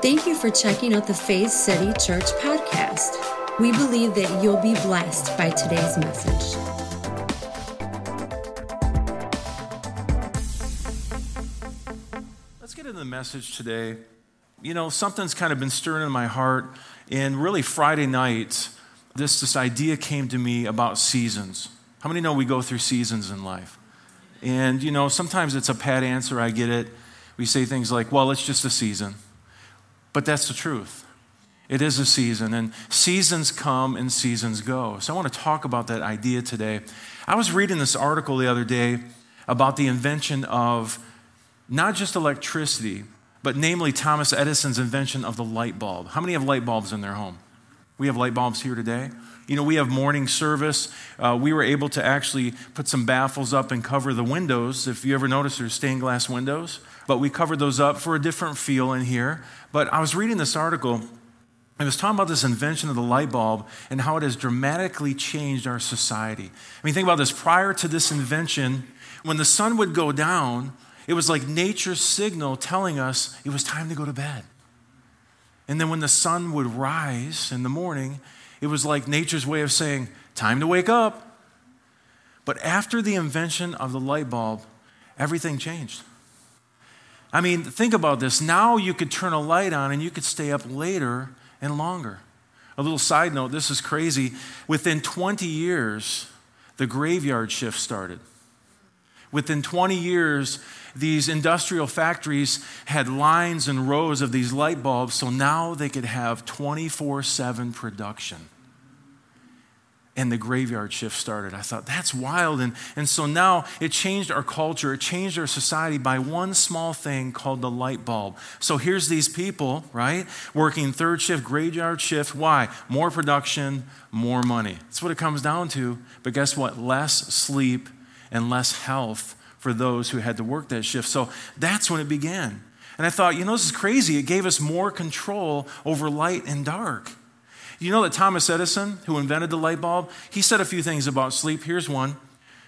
Thank you for checking out the Faith City Church podcast. We believe that you'll be blessed by today's message. Let's get into the message today. You know, something's kind of been stirring in my heart. And really, Friday night, this, this idea came to me about seasons. How many know we go through seasons in life? And, you know, sometimes it's a pat answer, I get it. We say things like, well, it's just a season. But that's the truth. It is a season, and seasons come and seasons go. So I want to talk about that idea today. I was reading this article the other day about the invention of not just electricity, but namely Thomas Edison's invention of the light bulb. How many have light bulbs in their home? We have light bulbs here today. You know, we have morning service. Uh, we were able to actually put some baffles up and cover the windows. If you ever notice, there's stained glass windows, but we covered those up for a different feel in here. But I was reading this article. It was talking about this invention of the light bulb and how it has dramatically changed our society. I mean, think about this. Prior to this invention, when the sun would go down, it was like nature's signal telling us it was time to go to bed. And then when the sun would rise in the morning, it was like nature's way of saying, time to wake up. But after the invention of the light bulb, everything changed. I mean, think about this. Now you could turn a light on and you could stay up later and longer. A little side note this is crazy. Within 20 years, the graveyard shift started. Within 20 years, these industrial factories had lines and rows of these light bulbs, so now they could have 24 7 production. And the graveyard shift started. I thought, that's wild. And, and so now it changed our culture, it changed our society by one small thing called the light bulb. So here's these people, right, working third shift, graveyard shift. Why? More production, more money. That's what it comes down to. But guess what? Less sleep and less health for those who had to work that shift. So that's when it began. And I thought, you know, this is crazy. It gave us more control over light and dark. You know that Thomas Edison, who invented the light bulb, he said a few things about sleep. Here's one.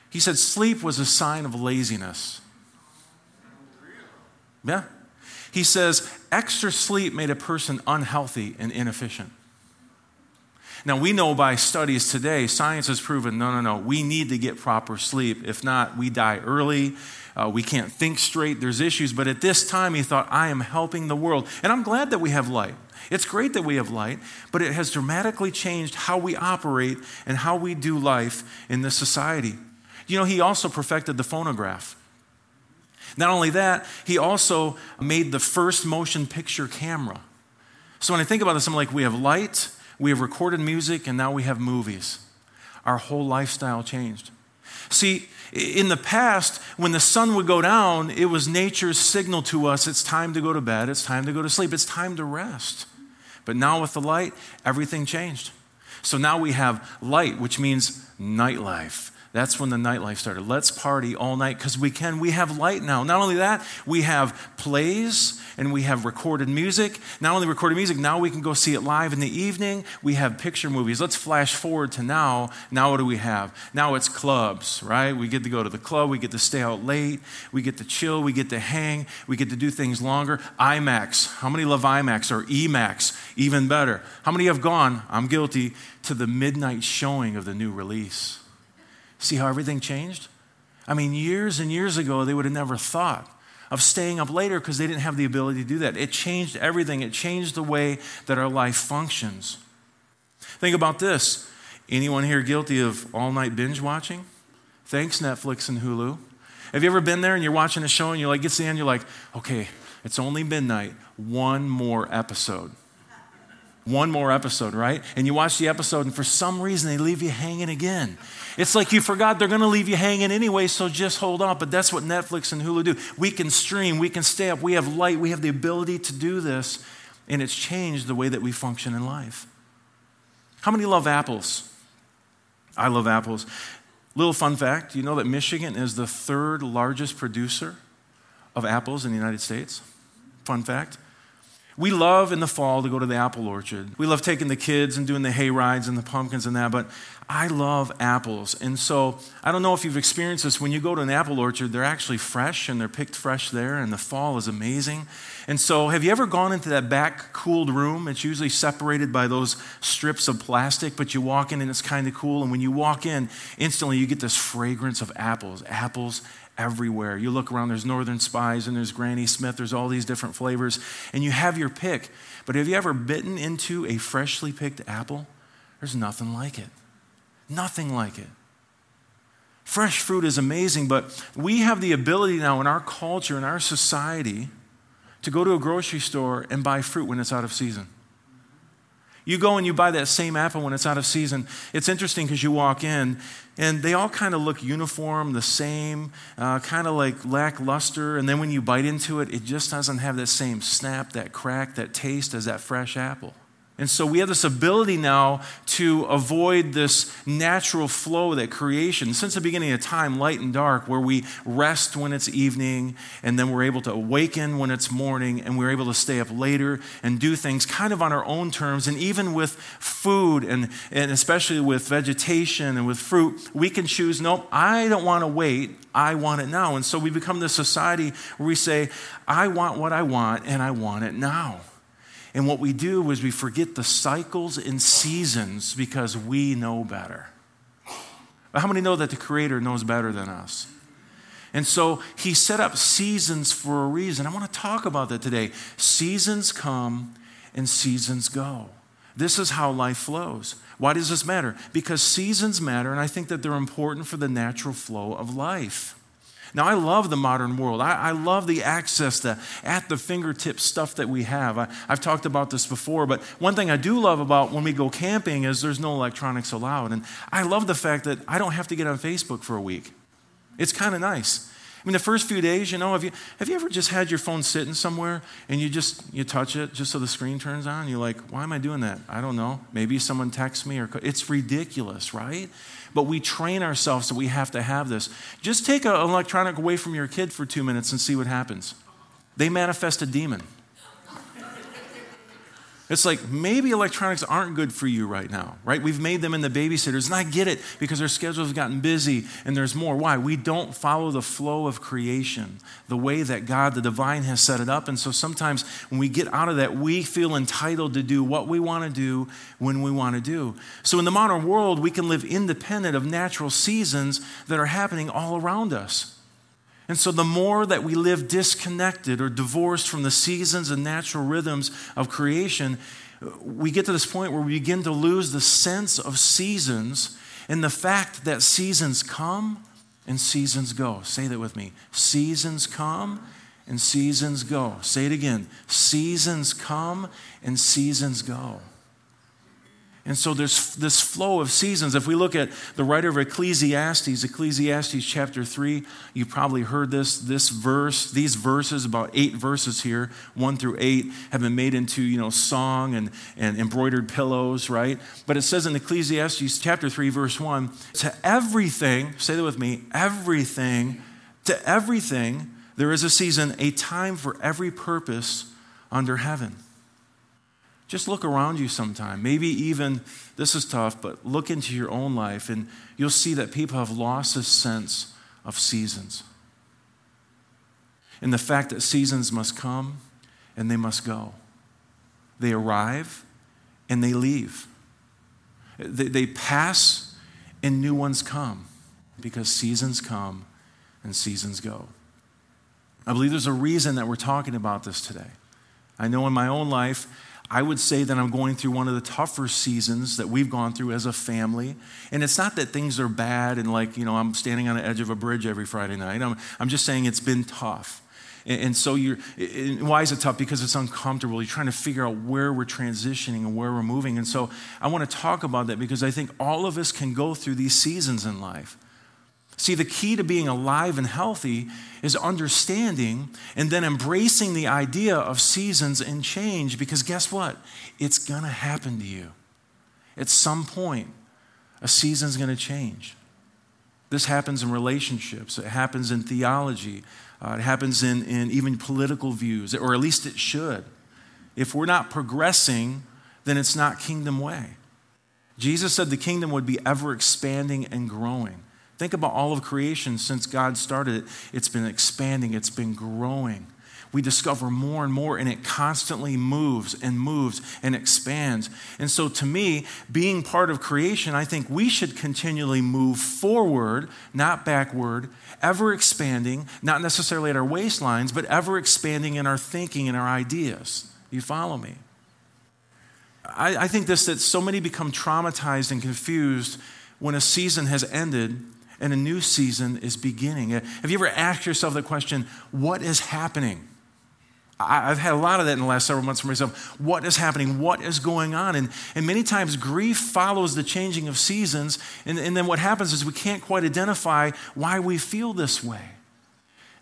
He said sleep was a sign of laziness. Yeah. He says extra sleep made a person unhealthy and inefficient. Now, we know by studies today, science has proven no, no, no, we need to get proper sleep. If not, we die early. Uh, we can't think straight. There's issues. But at this time, he thought, I am helping the world. And I'm glad that we have light. It's great that we have light, but it has dramatically changed how we operate and how we do life in this society. You know, he also perfected the phonograph. Not only that, he also made the first motion picture camera. So when I think about this, I'm like, we have light, we have recorded music, and now we have movies. Our whole lifestyle changed. See, in the past, when the sun would go down, it was nature's signal to us it's time to go to bed, it's time to go to sleep, it's time to rest. But now with the light, everything changed. So now we have light, which means nightlife. That's when the nightlife started. Let's party all night because we can. We have light now. Not only that, we have plays and we have recorded music. Not only recorded music, now we can go see it live in the evening. We have picture movies. Let's flash forward to now. Now, what do we have? Now it's clubs, right? We get to go to the club. We get to stay out late. We get to chill. We get to hang. We get to do things longer. IMAX. How many love IMAX or EMAX? Even better. How many have gone? I'm guilty to the midnight showing of the new release. See how everything changed? I mean, years and years ago, they would have never thought of staying up later because they didn't have the ability to do that. It changed everything, it changed the way that our life functions. Think about this anyone here guilty of all night binge watching? Thanks, Netflix and Hulu. Have you ever been there and you're watching a show and you're like, to the end, you're like, okay, it's only midnight, one more episode. One more episode, right? And you watch the episode, and for some reason, they leave you hanging again. It's like you forgot they're going to leave you hanging anyway, so just hold on. But that's what Netflix and Hulu do. We can stream, we can stay up, we have light, we have the ability to do this, and it's changed the way that we function in life. How many love apples? I love apples. Little fun fact you know that Michigan is the third largest producer of apples in the United States? Fun fact. We love in the fall to go to the apple orchard. We love taking the kids and doing the hay rides and the pumpkins and that, but I love apples. And so I don't know if you've experienced this. When you go to an apple orchard, they're actually fresh and they're picked fresh there, and the fall is amazing. And so, have you ever gone into that back cooled room? It's usually separated by those strips of plastic, but you walk in and it's kind of cool. And when you walk in, instantly you get this fragrance of apples. Apples everywhere. You look around, there's Northern Spies and there's Granny Smith, there's all these different flavors, and you have your pick. But have you ever bitten into a freshly picked apple? There's nothing like it. Nothing like it. Fresh fruit is amazing, but we have the ability now in our culture, in our society, to go to a grocery store and buy fruit when it's out of season. You go and you buy that same apple when it's out of season. It's interesting because you walk in and they all kind of look uniform, the same, uh, kind of like lackluster. And then when you bite into it, it just doesn't have that same snap, that crack, that taste as that fresh apple. And so we have this ability now to avoid this natural flow that creation, since the beginning of time, light and dark, where we rest when it's evening, and then we're able to awaken when it's morning, and we're able to stay up later and do things kind of on our own terms. And even with food, and, and especially with vegetation and with fruit, we can choose, nope, I don't want to wait. I want it now. And so we become this society where we say, I want what I want, and I want it now. And what we do is we forget the cycles and seasons because we know better. How many know that the Creator knows better than us? And so he set up seasons for a reason. I want to talk about that today. Seasons come and seasons go. This is how life flows. Why does this matter? Because seasons matter, and I think that they're important for the natural flow of life. Now, I love the modern world. I, I, love the access to at the fingertips stuff that we have. I, I've talked about this before, but one thing I do love about when we go camping is there's no electronics allowed. And I love the fact that I don't have to get on Facebook for a week. It's kind of nice. I mean, the first few days, you know, have you, have you ever just had your phone sitting somewhere and you just, you touch it just so the screen turns on? You're like, why am I doing that? I don't know. Maybe someone texts me or, it's ridiculous, right? But we train ourselves so we have to have this. Just take an electronic away from your kid for two minutes and see what happens. They manifest a demon. It's like maybe electronics aren't good for you right now, right? We've made them in the babysitters, and I get it because their schedules have gotten busy and there's more. Why? We don't follow the flow of creation, the way that God, the divine, has set it up. And so sometimes when we get out of that, we feel entitled to do what we want to do when we want to do. So in the modern world, we can live independent of natural seasons that are happening all around us. And so, the more that we live disconnected or divorced from the seasons and natural rhythms of creation, we get to this point where we begin to lose the sense of seasons and the fact that seasons come and seasons go. Say that with me. Seasons come and seasons go. Say it again. Seasons come and seasons go. And so there's this flow of seasons. If we look at the writer of Ecclesiastes, Ecclesiastes chapter 3, you probably heard this. This verse, these verses, about eight verses here, one through eight, have been made into, you know, song and, and embroidered pillows, right? But it says in Ecclesiastes chapter 3, verse 1, to everything, say that with me, everything, to everything, there is a season, a time for every purpose under heaven. Just look around you sometime. Maybe even, this is tough, but look into your own life and you'll see that people have lost a sense of seasons. And the fact that seasons must come and they must go. They arrive and they leave. They, they pass and new ones come because seasons come and seasons go. I believe there's a reason that we're talking about this today. I know in my own life, I would say that I'm going through one of the tougher seasons that we've gone through as a family. And it's not that things are bad and like, you know, I'm standing on the edge of a bridge every Friday night. I'm, I'm just saying it's been tough. And, and so you're, and why is it tough? Because it's uncomfortable. You're trying to figure out where we're transitioning and where we're moving. And so I want to talk about that because I think all of us can go through these seasons in life. See, the key to being alive and healthy is understanding and then embracing the idea of seasons and change because guess what? It's going to happen to you. At some point, a season's going to change. This happens in relationships, it happens in theology, uh, it happens in, in even political views, or at least it should. if we're not progressing, then it's not kingdom way. Jesus said the kingdom would be ever expanding and growing. Think about all of creation since God started it. It's been expanding, it's been growing. We discover more and more, and it constantly moves and moves and expands. And so, to me, being part of creation, I think we should continually move forward, not backward, ever expanding, not necessarily at our waistlines, but ever expanding in our thinking and our ideas. You follow me? I, I think this that so many become traumatized and confused when a season has ended and a new season is beginning. Have you ever asked yourself the question, what is happening? I've had a lot of that in the last several months for myself. What is happening? What is going on? And, and many times grief follows the changing of seasons. And, and then what happens is we can't quite identify why we feel this way.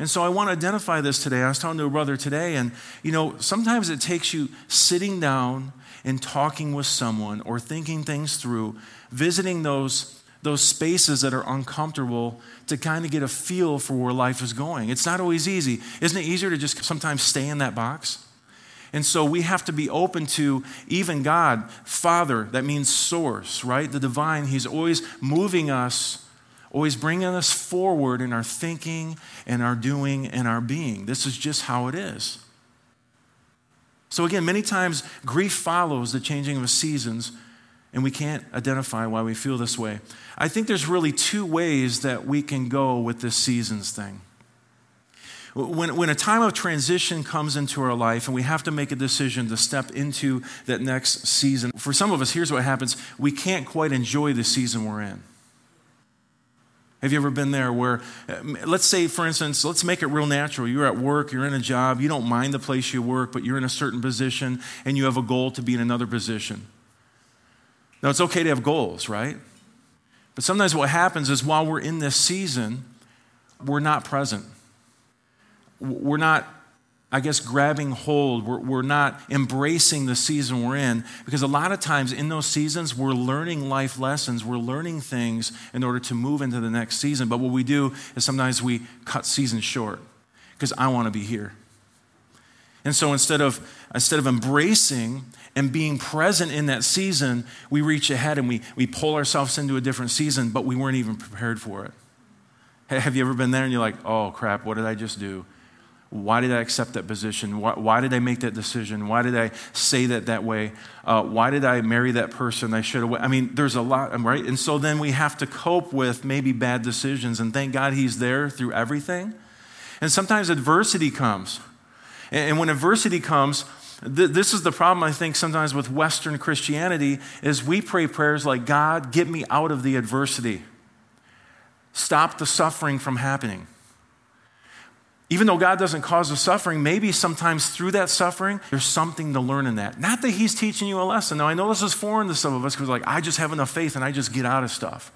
And so I want to identify this today. I was talking to a brother today, and you know, sometimes it takes you sitting down and talking with someone or thinking things through, visiting those those spaces that are uncomfortable to kind of get a feel for where life is going. It's not always easy. Isn't it easier to just sometimes stay in that box? And so we have to be open to even God, Father, that means source, right? The divine, He's always moving us, always bringing us forward in our thinking and our doing and our being. This is just how it is. So, again, many times grief follows the changing of seasons and we can't identify why we feel this way. I think there's really two ways that we can go with this seasons thing. When, when a time of transition comes into our life and we have to make a decision to step into that next season, for some of us, here's what happens we can't quite enjoy the season we're in. Have you ever been there where, uh, let's say, for instance, let's make it real natural. You're at work, you're in a job, you don't mind the place you work, but you're in a certain position and you have a goal to be in another position. Now, it's okay to have goals, right? But sometimes what happens is while we're in this season, we're not present. We're not, I guess, grabbing hold. We're, we're not embracing the season we're in because a lot of times in those seasons, we're learning life lessons. We're learning things in order to move into the next season. But what we do is sometimes we cut seasons short because I want to be here. And so instead of, instead of embracing and being present in that season, we reach ahead and we, we pull ourselves into a different season, but we weren't even prepared for it. Have you ever been there and you're like, oh crap, what did I just do? Why did I accept that position? Why, why did I make that decision? Why did I say that that way? Uh, why did I marry that person I should have? I mean, there's a lot, right? And so then we have to cope with maybe bad decisions, and thank God He's there through everything. And sometimes adversity comes. And when adversity comes, this is the problem I think sometimes with Western Christianity is we pray prayers like, God, get me out of the adversity. Stop the suffering from happening. Even though God doesn't cause the suffering, maybe sometimes through that suffering, there's something to learn in that. Not that He's teaching you a lesson. Now, I know this is foreign to some of us because, like, I just have enough faith and I just get out of stuff.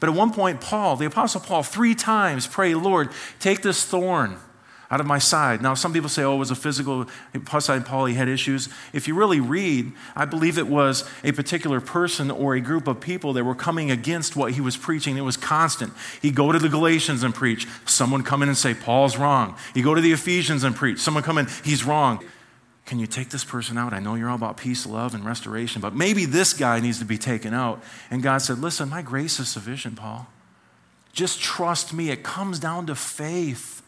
But at one point, Paul, the Apostle Paul, three times pray, Lord, take this thorn out of my side. Now, some people say, oh, it was a physical, plus I Paul, he had issues. If you really read, I believe it was a particular person or a group of people that were coming against what he was preaching. It was constant. He'd go to the Galatians and preach. Someone come in and say, Paul's wrong. He'd go to the Ephesians and preach. Someone come in, he's wrong. Can you take this person out? I know you're all about peace, love, and restoration, but maybe this guy needs to be taken out. And God said, listen, my grace is sufficient, Paul. Just trust me. It comes down to faith.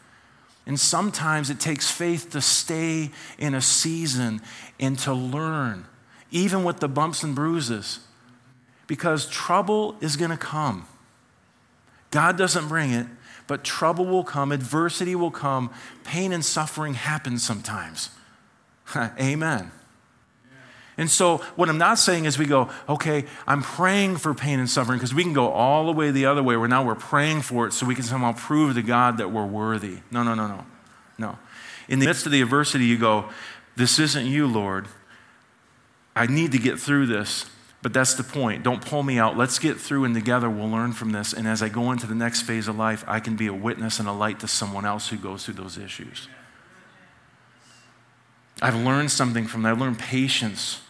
And sometimes it takes faith to stay in a season and to learn, even with the bumps and bruises, because trouble is going to come. God doesn't bring it, but trouble will come, adversity will come, pain and suffering happen sometimes. Amen. And so, what I'm not saying is we go, okay, I'm praying for pain and suffering, because we can go all the way the other way where now we're praying for it so we can somehow prove to God that we're worthy. No, no, no, no. No. In the midst of the adversity, you go, This isn't you, Lord. I need to get through this. But that's the point. Don't pull me out. Let's get through, and together we'll learn from this. And as I go into the next phase of life, I can be a witness and a light to someone else who goes through those issues. I've learned something from that. I've learned patience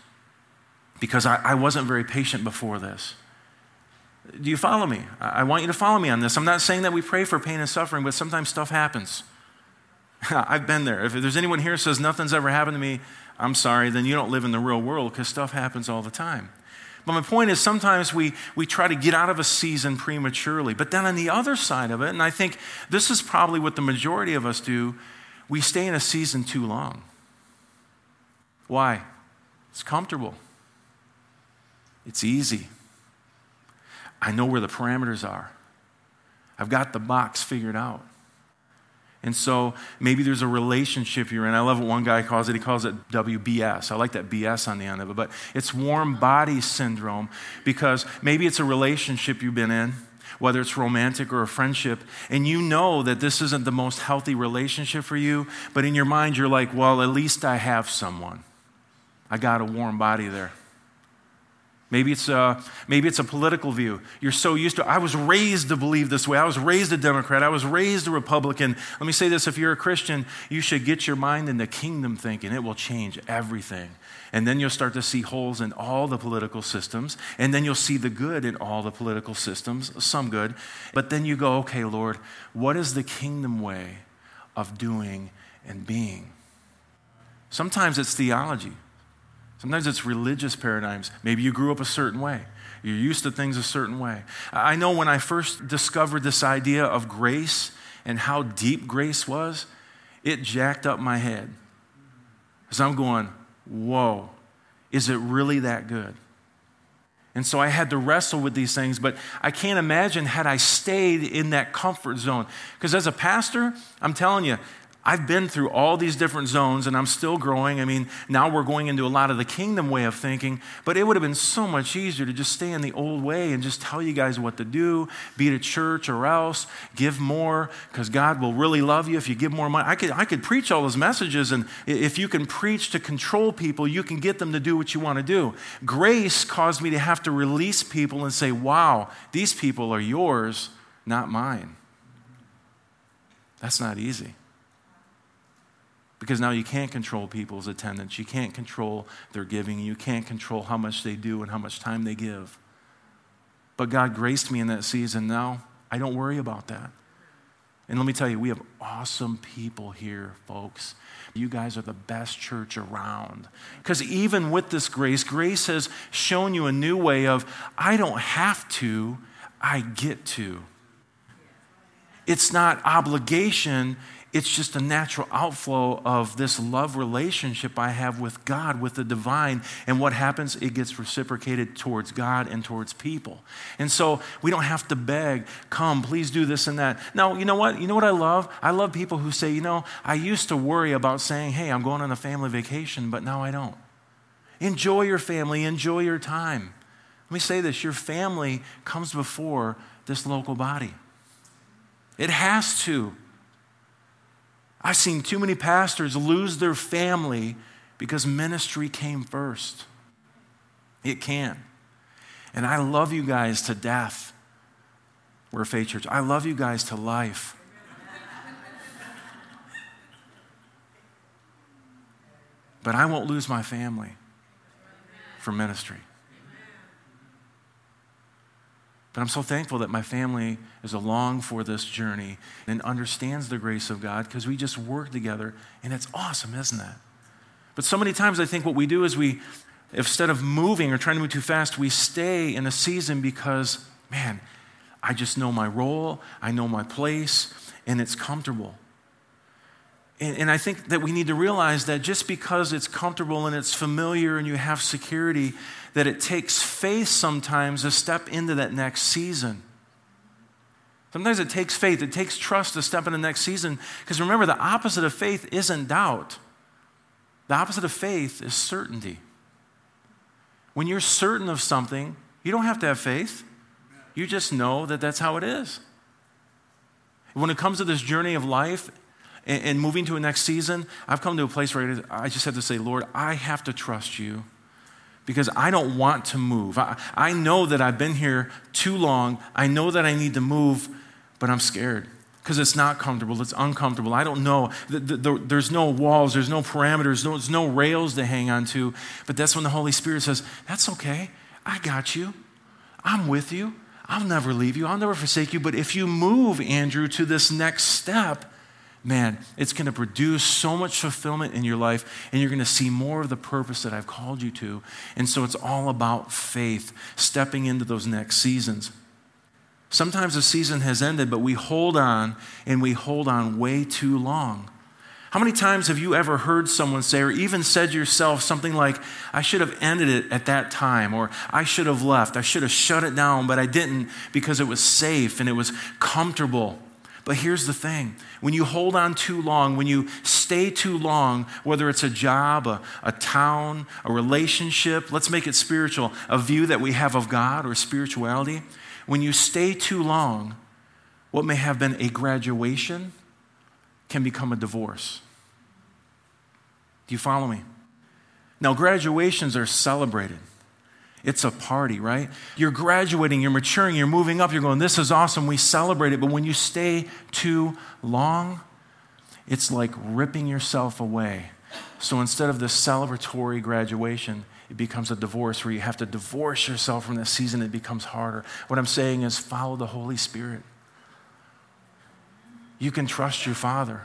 because I, I wasn't very patient before this. Do you follow me? I want you to follow me on this. I'm not saying that we pray for pain and suffering, but sometimes stuff happens. I've been there. If there's anyone here who says nothing's ever happened to me, I'm sorry, then you don't live in the real world because stuff happens all the time. But my point is sometimes we, we try to get out of a season prematurely. But then on the other side of it, and I think this is probably what the majority of us do, we stay in a season too long. Why? It's comfortable. It's easy. I know where the parameters are. I've got the box figured out. And so maybe there's a relationship you're in. I love what one guy calls it. He calls it WBS. I like that BS on the end of it. But it's warm body syndrome because maybe it's a relationship you've been in, whether it's romantic or a friendship, and you know that this isn't the most healthy relationship for you, but in your mind you're like, well, at least I have someone. I got a warm body there. Maybe it's, a, maybe it's a political view. You're so used to I was raised to believe this way. I was raised a Democrat. I was raised a Republican. Let me say this if you're a Christian, you should get your mind into kingdom thinking. It will change everything. And then you'll start to see holes in all the political systems. And then you'll see the good in all the political systems, some good. But then you go, okay, Lord, what is the kingdom way of doing and being? Sometimes it's theology. Sometimes it's religious paradigms. Maybe you grew up a certain way. You're used to things a certain way. I know when I first discovered this idea of grace and how deep grace was, it jacked up my head. Because I'm going, whoa, is it really that good? And so I had to wrestle with these things, but I can't imagine had I stayed in that comfort zone. Because as a pastor, I'm telling you, I've been through all these different zones and I'm still growing. I mean, now we're going into a lot of the kingdom way of thinking, but it would have been so much easier to just stay in the old way and just tell you guys what to do, be to church or else, give more, because God will really love you if you give more money. I could, I could preach all those messages, and if you can preach to control people, you can get them to do what you want to do. Grace caused me to have to release people and say, wow, these people are yours, not mine. That's not easy. Because now you can't control people's attendance. You can't control their giving. You can't control how much they do and how much time they give. But God graced me in that season. Now I don't worry about that. And let me tell you, we have awesome people here, folks. You guys are the best church around. Because even with this grace, grace has shown you a new way of, I don't have to, I get to. It's not obligation, it's just a natural outflow of this love relationship I have with God, with the divine. And what happens? It gets reciprocated towards God and towards people. And so we don't have to beg, come, please do this and that. Now, you know what? You know what I love? I love people who say, you know, I used to worry about saying, hey, I'm going on a family vacation, but now I don't. Enjoy your family, enjoy your time. Let me say this your family comes before this local body. It has to. I've seen too many pastors lose their family because ministry came first. It can. And I love you guys to death. We're a faith church. I love you guys to life. but I won't lose my family for ministry. But I'm so thankful that my family is along for this journey and understands the grace of God because we just work together and it's awesome, isn't it? But so many times I think what we do is we, instead of moving or trying to move too fast, we stay in a season because, man, I just know my role, I know my place, and it's comfortable. And, and, I think that we need to realize that just because it's comfortable and it's familiar and you have security, that it takes faith sometimes to step into that next season. Sometimes it takes faith, it takes trust to step into the next season. Because remember, the opposite of faith isn't doubt, the opposite of faith is certainty. When you're certain of something, you don't have to have faith, you just know that that's how it is. When it comes to this journey of life, and, moving to a next season, I've come to a place where I just have to say, Lord, I have to trust you because I don't want to move. I, I know that I've been here too long. I know that I need to move, but I'm scared because it's not comfortable. It's uncomfortable. I don't know. The, the, the, there's no walls, there's no parameters, no, there's no rails to hang on to. But that's when the Holy Spirit says, That's okay. I got you. I'm with you. I'll never leave you. I'll never forsake you. But if you move, Andrew, to this next step, man, it's going to produce so much fulfillment in your life, and you're going to see more of the purpose that I've called you to. And so it's all about faith, stepping into those next seasons. Sometimes the season has ended, but we hold on, and we hold on way too long. How many times have you ever heard someone say, or even said yourself, something like, I should have ended it at that time, or I should have left, I should have shut it down, but I didn't because it was safe and it was comfortable. But here's the thing when you hold on too long, when you stay too long, whether it's a job, a, a town, a relationship, let's make it spiritual, a view that we have of God or spirituality, when you stay too long, what may have been a graduation can become a divorce. Do you follow me? Now, graduations are celebrated. It's a party, right? You're graduating, you're maturing, you're moving up, you're going, this is awesome, we celebrate it. But when you stay too long, it's like ripping yourself away. So instead of the celebratory graduation, it becomes a divorce where you have to divorce yourself from the season. It becomes harder. What I'm saying is follow the Holy Spirit. You can trust your Father.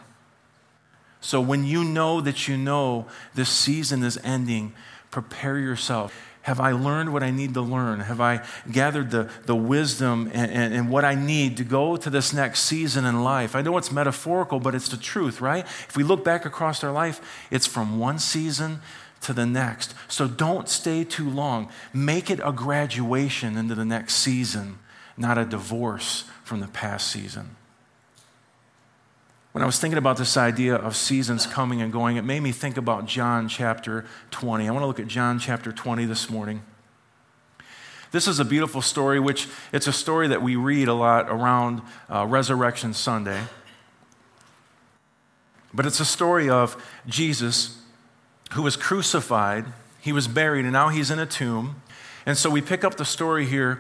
So when you know that you know this season is ending, prepare yourself. Have I learned what I need to learn? Have I gathered the, the wisdom and, and, and, what I need to go to this next season in life? I know it's metaphorical, but it's the truth, right? If we look back across our life, it's from one season to the next. So don't stay too long. Make it a graduation into the next season, not a divorce from the past season. When I was thinking about this idea of seasons coming and going, it made me think about John chapter 20. I want to look at John chapter 20 this morning. This is a beautiful story, which it's a story that we read a lot around uh, Resurrection Sunday. But it's a story of Jesus who was crucified, he was buried, and now he's in a tomb. And so we pick up the story here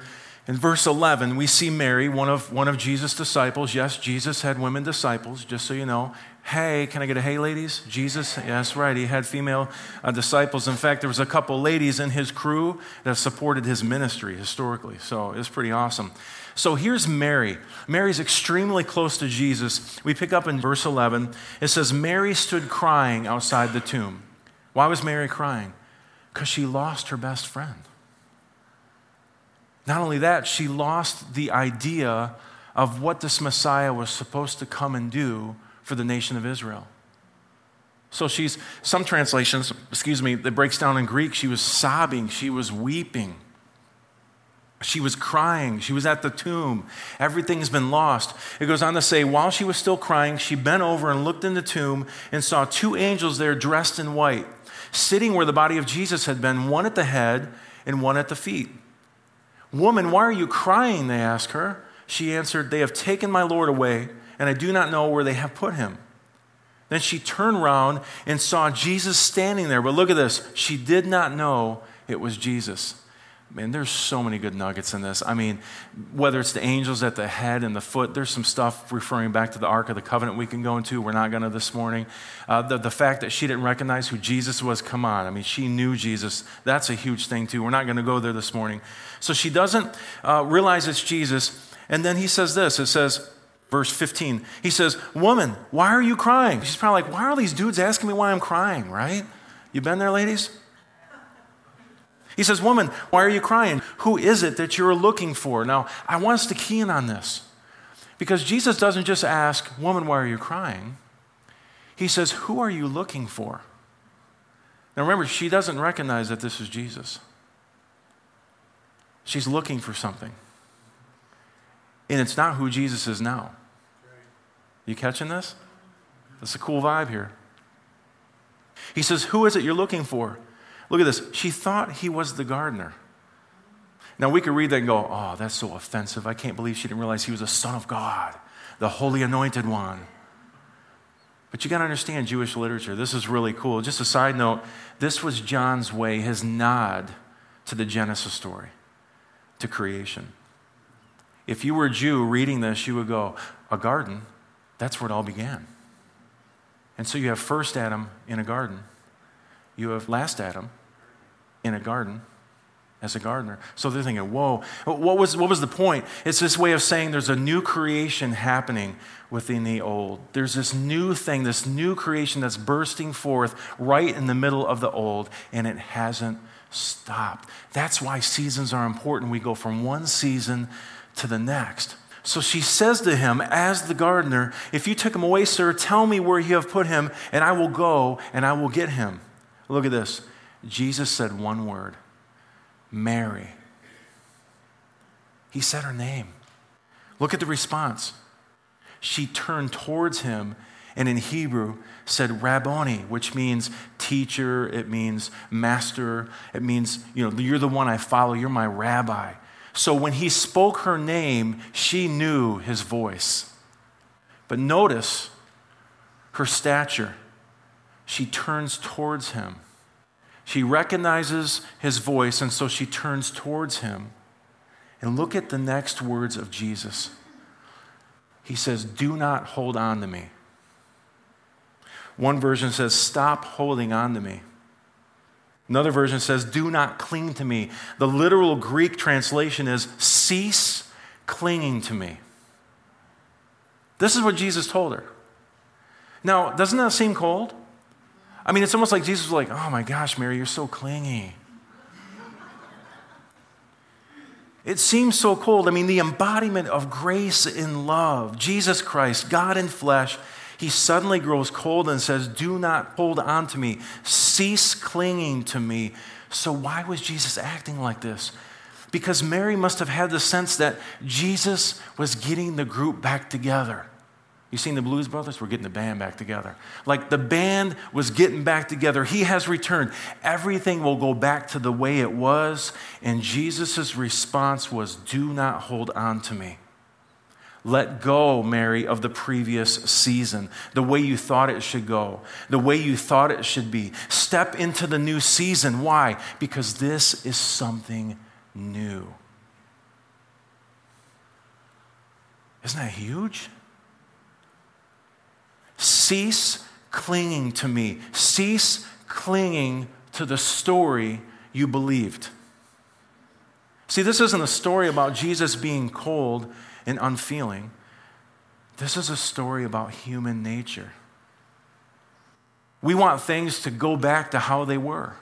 in verse 11, we see Mary, one of, one of Jesus' disciples. Yes, Jesus had women disciples, just so you know. Hey, can I get a hey, ladies? Jesus, yes, right. He had female uh, disciples. In fact, there was a couple ladies in his crew that supported his ministry historically. So it's pretty awesome. So here's Mary. Mary's extremely close to Jesus. We pick up in verse 11. It says, Mary stood crying outside the tomb. Why was Mary crying? Because she lost her best friend. Not only that, she lost the idea of what this Messiah was supposed to come and do for the nation of Israel. So she's, some translations, excuse me, that breaks down in Greek, she was sobbing, she was weeping. She was crying. She was at the tomb. Everything's been lost. It goes on to say, while she was still crying, she bent over and looked in the tomb and saw two angels there dressed in white, sitting where the body of Jesus had been, one at the head and one at the feet. Woman, why are you crying? They asked her. She answered, They have taken my Lord away, and I do not know where they have put him. Then she turned round and saw Jesus standing there. But look at this. She did not know it was Jesus. Man, there's so many good nuggets in this. I mean, whether it's the angels at the head and the foot, there's some stuff referring back to the Ark of the Covenant we can go into. We're not going to this morning. Uh, the, the fact that she didn't recognize who Jesus was, come on. I mean, she knew Jesus. That's a huge thing, too. We're not going to go there this morning. So she doesn't uh, realize it's Jesus. And then he says this it says, verse 15, he says, Woman, why are you crying? She's probably like, Why are these dudes asking me why I'm crying, right? You been there, ladies? He says, Woman, why are you crying? Who is it that you're looking for? Now, I want us to key in on this because Jesus doesn't just ask, Woman, why are you crying? He says, Who are you looking for? Now, remember, she doesn't recognize that this is Jesus. She's looking for something. And it's not who Jesus is now. You catching this? That's a cool vibe here. He says, Who is it you're looking for? Look at this. She thought he was the gardener. Now, we could read that and go, oh, that's so offensive. I can't believe she didn't realize he was a son of God, the holy anointed one. But you got to understand Jewish literature. This is really cool. Just a side note this was John's way, his nod to the Genesis story, to creation. If you were a Jew reading this, you would go, a garden, that's where it all began. And so you have first Adam in a garden, you have last Adam in a garden. as a gardener. So they're thinking, whoa, what was, what was the point? It's this way of saying there's a new creation happening within the old. There's this new thing, this new creation that's bursting forth right in the middle of the old, and it hasn't stopped. That's why seasons are important. We go from one season to the next. So she says to him, as the gardener, If you took him away, sir, tell me where you have put him, and I will go and I will get him. Look at this. Jesus said one word Mary. He said her name. Look at the response. She turned towards him and in Hebrew said Rabboni, which means teacher, it means master, it means, you know, you're the one I follow, you're my rabbi. So when he spoke her name, she knew his voice. But notice her stature. She turns towards him. She recognizes his voice, and so she turns towards him. And look at the next words of Jesus. He says, Do not hold on to me. One version says, Stop holding on to me. Another version says, Do not cling to me. The literal Greek translation is, Cease clinging to me. This is what Jesus told her. Now, doesn't that seem cold? I mean, it's almost like Jesus was like, oh my gosh, Mary, you're so clingy. It seems so cold. I mean, the embodiment of grace in love, Jesus Christ, God in flesh, he suddenly grows cold and says, Do not hold on to me, cease clinging to me. So, why was Jesus acting like this? Because Mary must have had the sense that Jesus was getting the group back together. You seen the Blues Brothers? We're getting the band back together. Like the band was getting back together. He has returned. Everything will go back to the way it was. And Jesus' response was, Do not hold on to me. Let go, Mary, of the previous season, the way you thought it should go, the way you thought it should be. Step into the new season. Why? Because this is something new. Isn't that huge? Cease clinging to me. Cease clinging to the story you believed. See, this isn't a story about Jesus being cold and unfeeling. This is a story about human nature. We want things to go back to how they were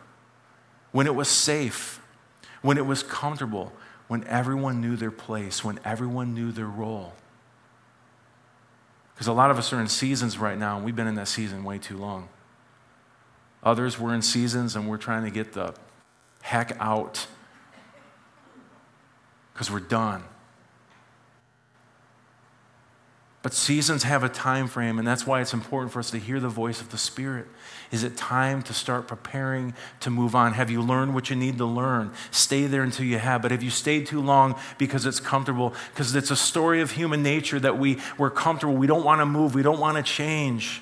when it was safe, when it was comfortable, when everyone knew their place, when everyone knew their role. Because a lot of us are in seasons right now, and we've been in that season way too long. Others were in seasons, and we're trying to get the heck out because we're done. But seasons have a time frame, and that's why it's important for us to hear the voice of the Spirit. Is it time to start preparing to move on? Have you learned what you need to learn? Stay there until you have. But have you stayed too long because it's comfortable? Because it's a story of human nature that we, we're comfortable. We don't want to move. We don't want to change.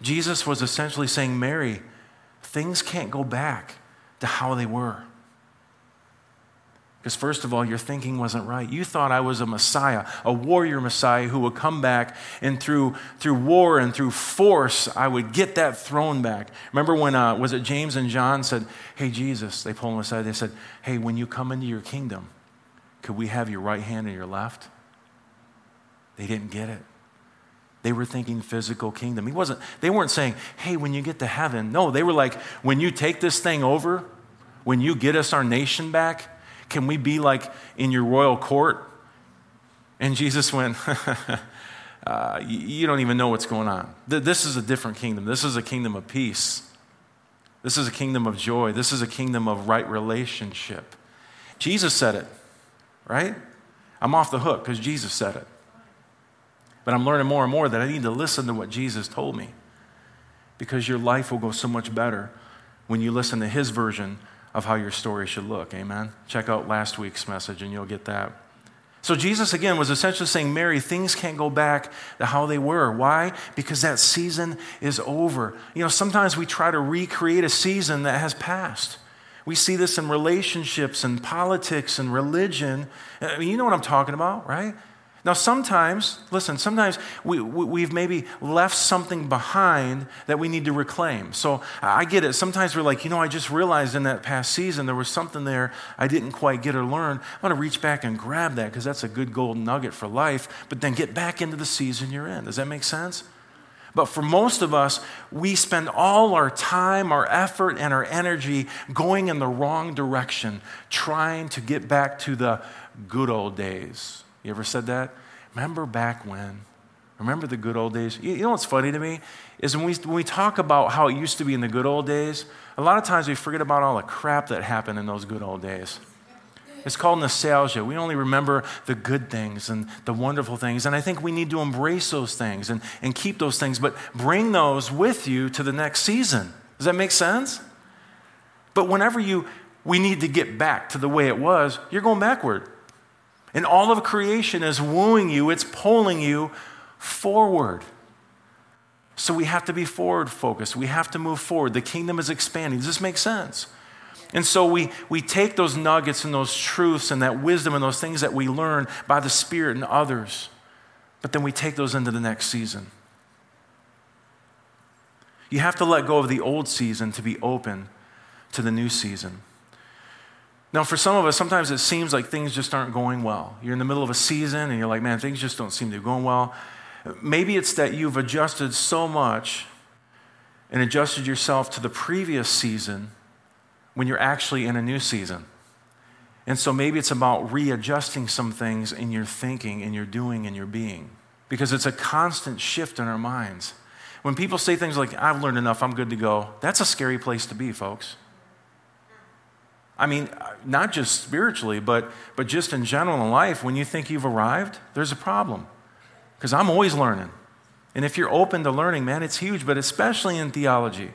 Jesus was essentially saying, Mary, things can't go back to how they were. Because, first of all, your thinking wasn't right. You thought I was a Messiah, a warrior Messiah who would come back, and through, through war and through force, I would get that throne back. Remember when, uh, was it James and John said, Hey, Jesus, they pulled him aside, they said, Hey, when you come into your kingdom, could we have your right hand and your left? They didn't get it. They were thinking physical kingdom. He wasn't, they weren't saying, hey, when you get to heaven. No, they were like, when you take this thing over, when you get us our nation back, can we be like in your royal court? And Jesus went, uh, You don't even know what's going on. This is a different kingdom. This is a kingdom of peace. This is a kingdom of joy. This is a kingdom of right relationship. Jesus said it, right? I'm off the hook because Jesus said it. But I'm learning more and more that I need to listen to what Jesus told me because your life will go so much better when you listen to his version of how your story should look. Amen. Check out last week's message and you'll get that. So, Jesus again was essentially saying, Mary, things can't go back to how they were. Why? Because that season is over. You know, sometimes we try to recreate a season that has passed. We see this in relationships and politics and religion. I mean, you know what I'm talking about, right? Now, sometimes, listen, sometimes we, we, have maybe left something behind that we need to reclaim. So I get it. Sometimes we're like, you know, I just realized in that past season there was something there I didn't quite get or learn. I want to reach back and grab that because that's a good golden nugget for life, but then get back into the season you're in. Does that make sense? But for most of us, we spend all our time, our effort, and our energy going in the wrong direction, trying to get back to the good old days. You ever said that? Remember back when? Remember the good old days? You know what's funny to me? Is when we, when we talk about how it used to be in the good old days, a lot of times we forget about all the crap that happened in those good old days. It's called nostalgia. We only remember the good things and the wonderful things. And I think we need to embrace those things and, and keep those things, but bring those with you to the next season. Does that make sense? But whenever you we need to get back to the way it was, you're going backward. And all of creation is wooing you, it's pulling you forward. So we have to be forward focused. We have to move forward. The kingdom is expanding. Does this make sense? And so we, we take those nuggets and those truths and that wisdom and those things that we learn by the Spirit and others, but then we take those into the next season. You have to let go of the old season to be open to the new season. Now, for some of us, sometimes it seems like things just aren't going well. You're in the middle of a season and you're like, man, things just don't seem to be going well. Maybe it's that you've adjusted so much and adjusted yourself to the previous season when you're actually in a new season. And so maybe it's about readjusting some things in your thinking, in your doing, in your being. Because it's a constant shift in our minds. When people say things like, I've learned enough, I'm good to go, that's a scary place to be, folks. I mean, not just spiritually, but, but just in general in life, when you think you've arrived, there's a problem. Because I'm always learning. And if you're open to learning, man, it's huge, but especially in theology.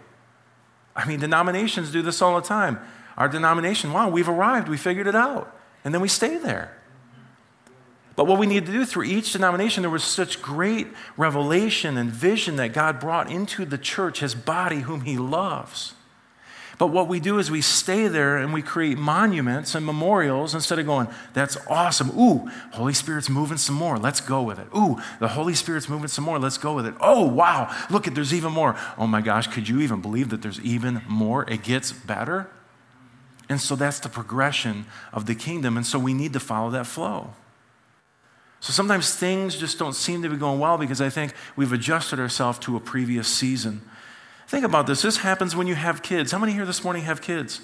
I mean, denominations do this all the time. Our denomination, wow, we've arrived, we figured it out. And then we stay there. But what we need to do through each denomination, there was such great revelation and vision that God brought into the church, his body, whom he loves. But what we do is we stay there and we create monuments and memorials instead of going, that's awesome. Ooh, Holy Spirit's moving some more. Let's go with it. Ooh, the Holy Spirit's moving some more. Let's go with it. Oh, wow. Look at there's even more. Oh my gosh, could you even believe that there's even more? It gets better. And so that's the progression of the kingdom. And so we need to follow that flow. So sometimes things just don't seem to be going well because I think we've adjusted ourselves to a previous season. Think about this. This happens when you have kids. How many here this morning have kids?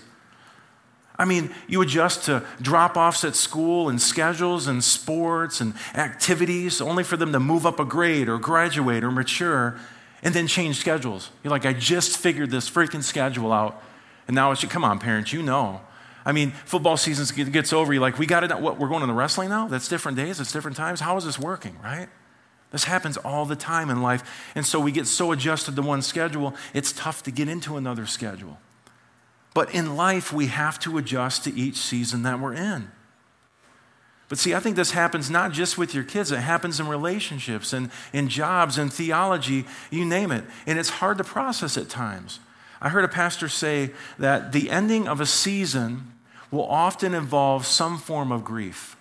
I mean, you adjust to drop offs at school and schedules and sports and activities only for them to move up a grade or graduate or mature and then change schedules. You're like, I just figured this freaking schedule out. And now it's, come on, parents, you know. I mean, football season gets over. You're like, we got it. What, we're going to the wrestling now? That's different days, it's different times. How is this working, right? This happens all the time in life. And so we get so adjusted to one schedule, it's tough to get into another schedule. But in life, we have to adjust to each season that we're in. But see, I think this happens not just with your kids, it happens in relationships and in jobs and theology, you name it. And it's hard to process at times. I heard a pastor say that the ending of a season will often involve some form of grief.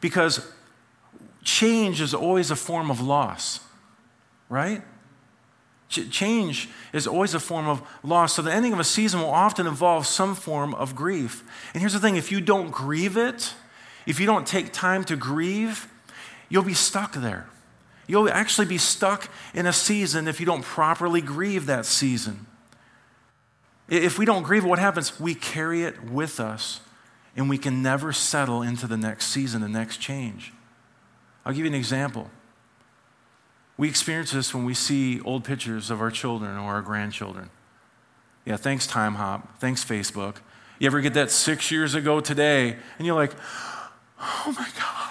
Because change is always a form of loss, right? Ch- change is always a form of loss. So the ending of a season will often involve some form of grief. And here's the thing if you don't grieve it, if you don't take time to grieve, you'll be stuck there. You'll actually be stuck in a season if you don't properly grieve that season. If we don't grieve, what happens? We carry it with us and we can never settle into the next season, the next change. I'll give you an example. We experience this when we see old pictures of our children or our grandchildren. Yeah, thanks, Timehop. Thanks, Facebook. You ever get that six years ago today, and you're like, oh my God.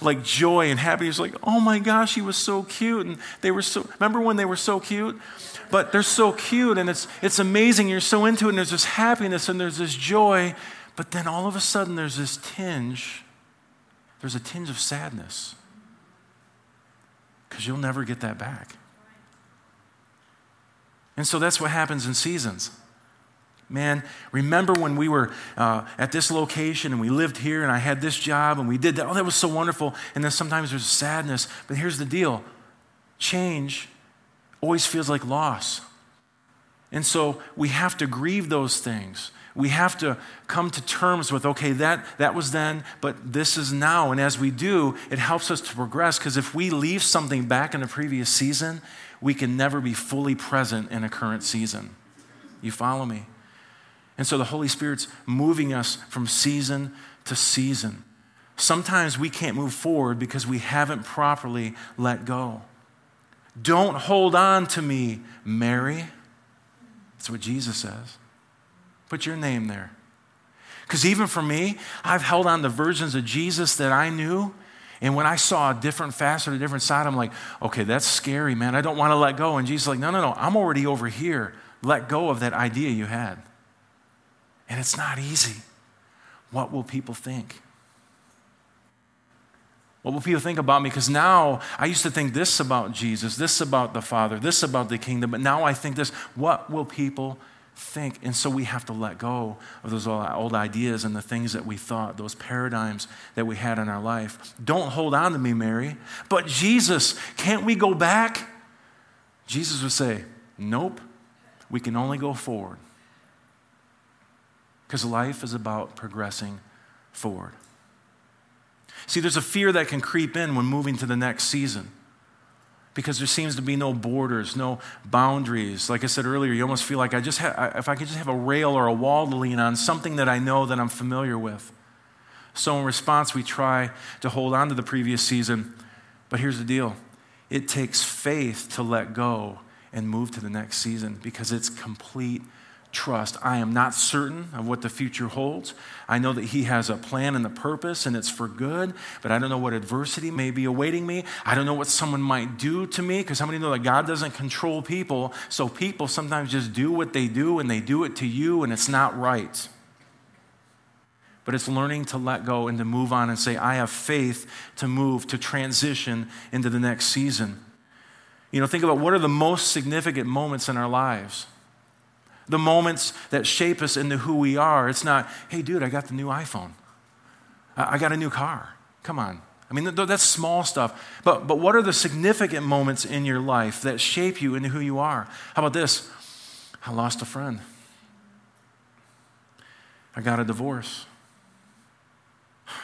Like joy and happiness, like, oh my gosh, he was so cute. And they were so, remember when they were so cute? But they're so cute and it's, it's amazing. You're so into it, and there's this happiness and there's this joy. But then all of a sudden, there's this tinge there's a tinge of sadness because you'll never get that back. And so that's what happens in seasons. Man, remember when we were uh, at this location and we lived here and I had this job and we did that? Oh, that was so wonderful. And then sometimes there's sadness. But here's the deal change always feels like loss. And so we have to grieve those things. We have to come to terms with, okay, that, that was then, but this is now. And as we do, it helps us to progress because if we leave something back in a previous season, we can never be fully present in a current season. You follow me? And so the Holy Spirit's moving us from season to season. Sometimes we can't move forward because we haven't properly let go. Don't hold on to me, Mary. That's what Jesus says. Put your name there. Because even for me, I've held on to versions of Jesus that I knew. And when I saw a different facet, a different side, I'm like, okay, that's scary, man. I don't want to let go. And Jesus is like, no, no, no, I'm already over here. Let go of that idea you had. And it's not easy. What will people think? What will people think about me? Because now I used to think this about Jesus, this about the Father, this about the kingdom, but now I think this. What will people think? And so we have to let go of those old ideas and the things that we thought, those paradigms that we had in our life. Don't hold on to me, Mary. But Jesus, can't we go back? Jesus would say, Nope, we can only go forward. Because life is about progressing forward. See, there's a fear that can creep in when moving to the next season because there seems to be no borders, no boundaries. Like I said earlier, you almost feel like I just ha- if I could just have a rail or a wall to lean on, something that I know that I'm familiar with. So in response, we try to hold on to the previous season. But here's the deal it takes faith to let go and move to the next season because it's complete trust. I am not certain of what the future holds. I know that He has a plan and a purpose, and it's for good, but I don't know what adversity may be awaiting me. I don't know what someone might do to me, because how many know that God doesn't control people? So people sometimes just do what they do, and they do it to you, and it's not right. But it's learning to let go and to move on and say, I have faith to move, to transition into the next season. You know, think about what are the most significant moments in our lives? The moments that shape us into who we are. It's not, hey, dude, I got the new iPhone. I got a new car. Come on. I mean, that's small stuff. But, but what are the significant moments in your life that shape you into who you are? How about this? I lost a friend. I got a divorce.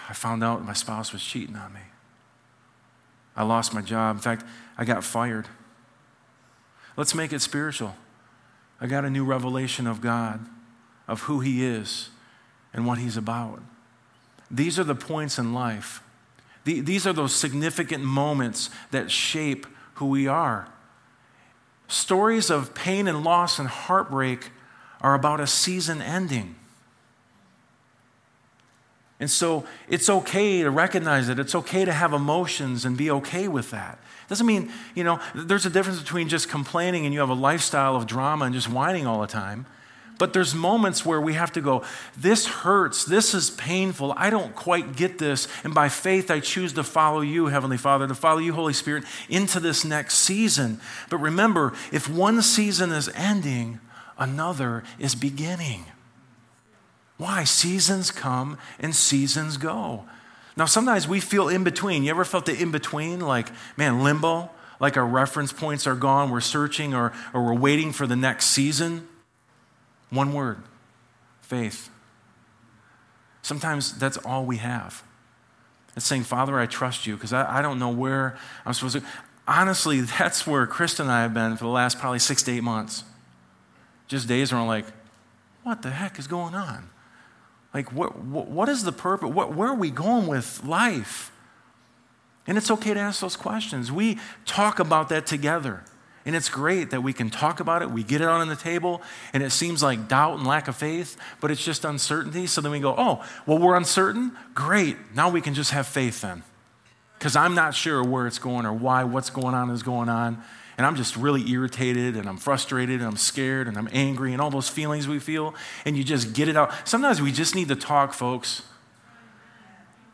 I found out my spouse was cheating on me. I lost my job. In fact, I got fired. Let's make it spiritual. I got a new revelation of God, of who He is and what He's about. These are the points in life. These are those significant moments that shape who we are. Stories of pain and loss and heartbreak are about a season ending. And so it's okay to recognize it. It's okay to have emotions and be okay with that. Doesn't mean, you know, there's a difference between just complaining and you have a lifestyle of drama and just whining all the time. But there's moments where we have to go, this hurts, this is painful, I don't quite get this. And by faith, I choose to follow you, Heavenly Father, to follow you, Holy Spirit, into this next season. But remember, if one season is ending, another is beginning. Why? Seasons come and seasons go. Now, sometimes we feel in between. You ever felt the in between? Like, man, limbo? Like our reference points are gone, we're searching, or, or we're waiting for the next season? One word faith. Sometimes that's all we have. It's saying, Father, I trust you because I, I don't know where I'm supposed to. Honestly, that's where Krista and I have been for the last probably six to eight months. Just days where I'm like, what the heck is going on? Like, what, what is the purpose? What, where are we going with life? And it's okay to ask those questions. We talk about that together. And it's great that we can talk about it, we get it on the table, and it seems like doubt and lack of faith, but it's just uncertainty. So then we go, oh, well, we're uncertain? Great. Now we can just have faith then. Because I'm not sure where it's going or why what's going on is going on and I'm just really irritated and I'm frustrated and I'm scared and I'm angry and all those feelings we feel, and you just get it out. Sometimes we just need to talk, folks.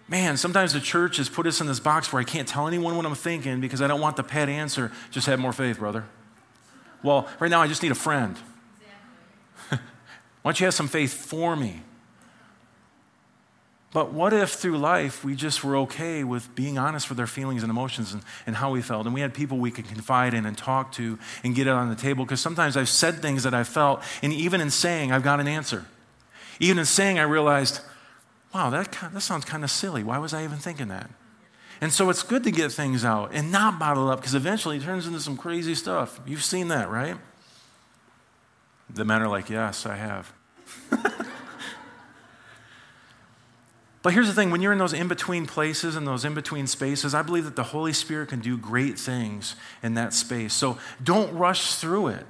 Man, sometimes the church has put us in this box where I can't tell anyone what I'm thinking because I don't want the pet answer. Just have more faith, brother. Well, right now I just need a friend. Why don't you have some faith for me? But what if through life we just were okay with being honest with our feelings and emotions and, and how we felt? And we had people we could confide in and talk to and get it on the table. Because sometimes I've said things that I felt, and even in saying, I've got an answer. Even in saying, I realized, wow, that, that sounds kind of silly. Why was I even thinking that? And so it's good to get things out and not bottle up because eventually it turns into some crazy stuff. You've seen that, right? The men are like, yes, I have. But here's the thing when you're in those in between places and those in between spaces, I believe that the Holy Spirit can do great things in that space. So don't rush through it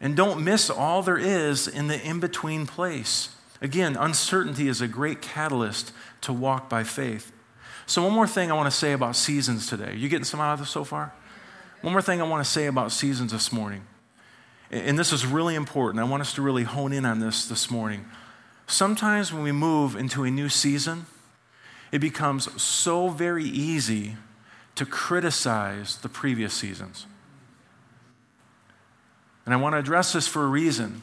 and don't miss all there is in the in between place. Again, uncertainty is a great catalyst to walk by faith. So, one more thing I want to say about seasons today. You getting some out of this so far? One more thing I want to say about seasons this morning. And this is really important. I want us to really hone in on this this morning. Sometimes when we move into a new season, it becomes so very easy to criticize the previous seasons. And I want to address this for a reason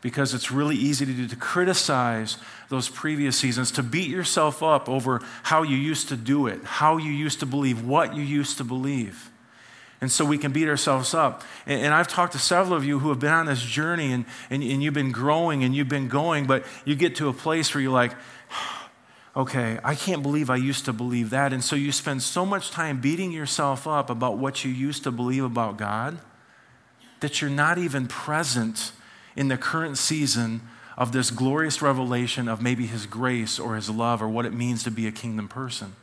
because it's really easy to do to criticize those previous seasons, to beat yourself up over how you used to do it, how you used to believe, what you used to believe. And so we can beat ourselves up. And, and, I've talked to several of you who have been on this journey and, and, and you've been growing and you've been going, but you get to a place where you're like, okay, I can't believe I used to believe that. And so you spend so much time beating yourself up about what you used to believe about God that you're not even present in the current season of this glorious revelation of maybe His grace or His love or what it means to be a kingdom person.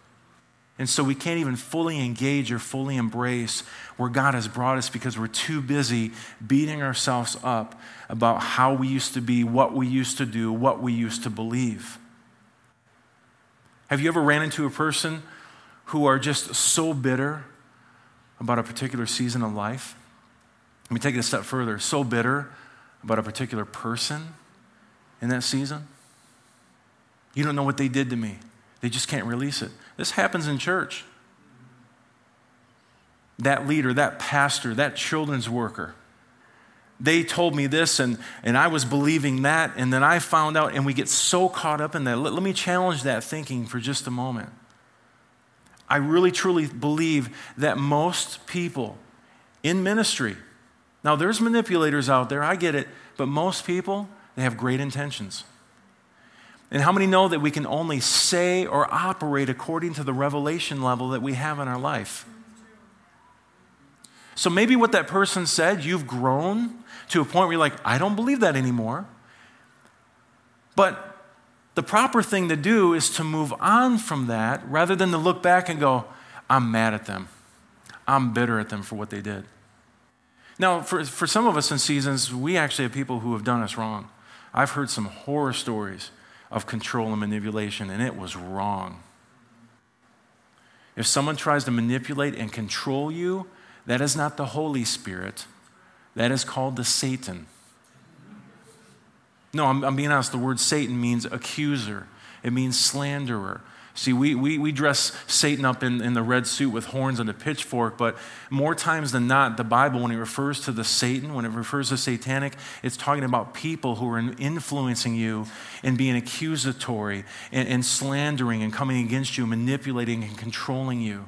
And so we can't even fully engage or fully embrace where God has brought us because we're too busy beating ourselves up about how we used to be, what we used to do, what we used to believe. Have you ever ran into a person who are just so bitter about a particular season of life? Let me take it a step further. So bitter about a particular person in that season? You don't know what they did to me. They just can't release it. This happens in church. That leader, that pastor, that children's worker, they told me this and, and I was believing that, and then I found out, and we get so caught up in that. Let, let me challenge that thinking for just a moment. I really truly believe that most people in ministry, now there's manipulators out there, I get it, but most people, they have great intentions. And how many know that we can only say or operate according to the revelation level that we have in our life? So maybe what that person said, you've grown to a point where you're like, I don't believe that anymore. But the proper thing to do is to move on from that rather than to look back and go, I'm mad at them. I'm bitter at them for what they did. Now, for, for some of us in seasons, we actually have people who have done us wrong. I've heard some horror stories of control and manipulation, and it was wrong. If someone tries to manipulate and control you, that is not the Holy Spirit. That is called the Satan. No, I'm, I'm being honest. The word Satan means accuser, it means slanderer, See, we, we, we dress Satan up in, in the red suit with horns and a pitchfork, but more times than not, the Bible, when it refers to the Satan, when it refers to satanic, it's talking about people who are influencing you and being accusatory and, and slandering and coming against you, manipulating and controlling you.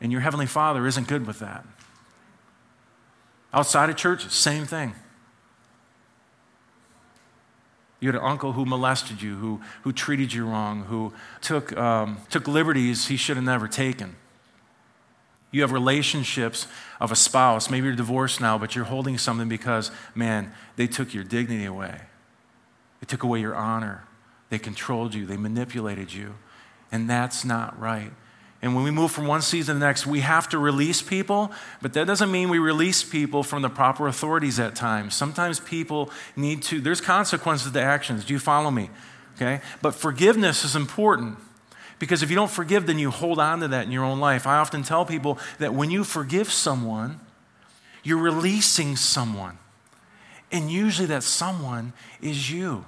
And your Heavenly Father isn't good with that. Outside of church, same thing. You had an uncle who molested you, who, who treated you wrong, who took, um, took liberties he should have never taken. You have relationships of a spouse. Maybe you're divorced now, but you're holding something because, man, they took your dignity away. They took away your honor. They controlled you. They manipulated you. And that's not right. And when we move from one season to the next, we have to release people, but that doesn't mean we release people from the proper authorities at times. Sometimes people need to, there's consequences to actions. Do you follow me? Okay? But forgiveness is important because if you don't forgive, then you hold on to that in your own life. I often tell people that when you forgive someone, you're releasing someone. And usually that someone is you.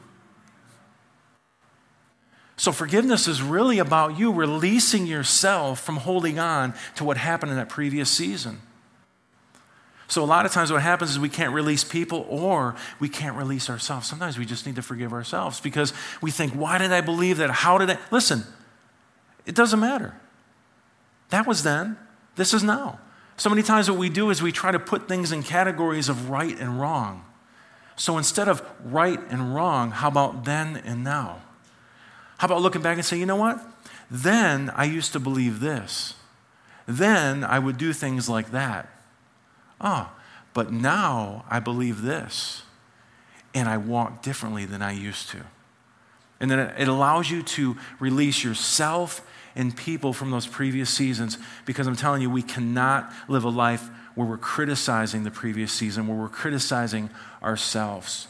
So, forgiveness is really about you releasing yourself from holding on to what happened in that previous season. So, a lot of times, what happens is we can't release people or we can't release ourselves. Sometimes we just need to forgive ourselves because we think, why did I believe that? How did I? Listen, it doesn't matter. That was then, this is now. So many times, what we do is we try to put things in categories of right and wrong. So instead of right and wrong, how about then and now? How about looking back and say, you know what? Then I used to believe this. Then I would do things like that. Oh, but now I believe this. And I walk differently than I used to. And then it allows you to release yourself and people from those previous seasons because I'm telling you, we cannot live a life where we're criticizing the previous season, where we're criticizing ourselves,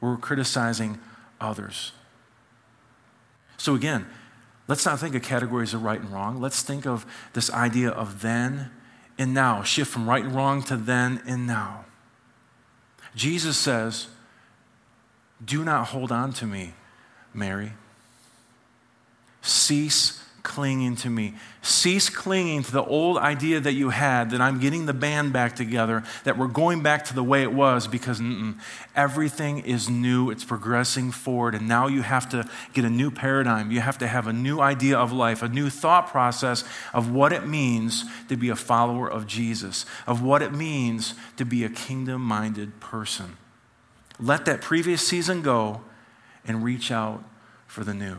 where we're criticizing others. So, again, let's not think of categories of right and wrong. Let's think of this idea of then and now, shift from right and wrong to then and now. Jesus says, Do not hold on to me, Mary. Cease clinging to me. Cease clinging to the old idea that you had that I'm getting the band back together, that we're going back to the way it was because everything is new. It's progressing forward. And now you have to get a new paradigm. You have to have a new idea of life, a new thought process of what it means to be a follower of Jesus, of what it means to be a kingdom minded person. Let that previous season go and reach out for the new.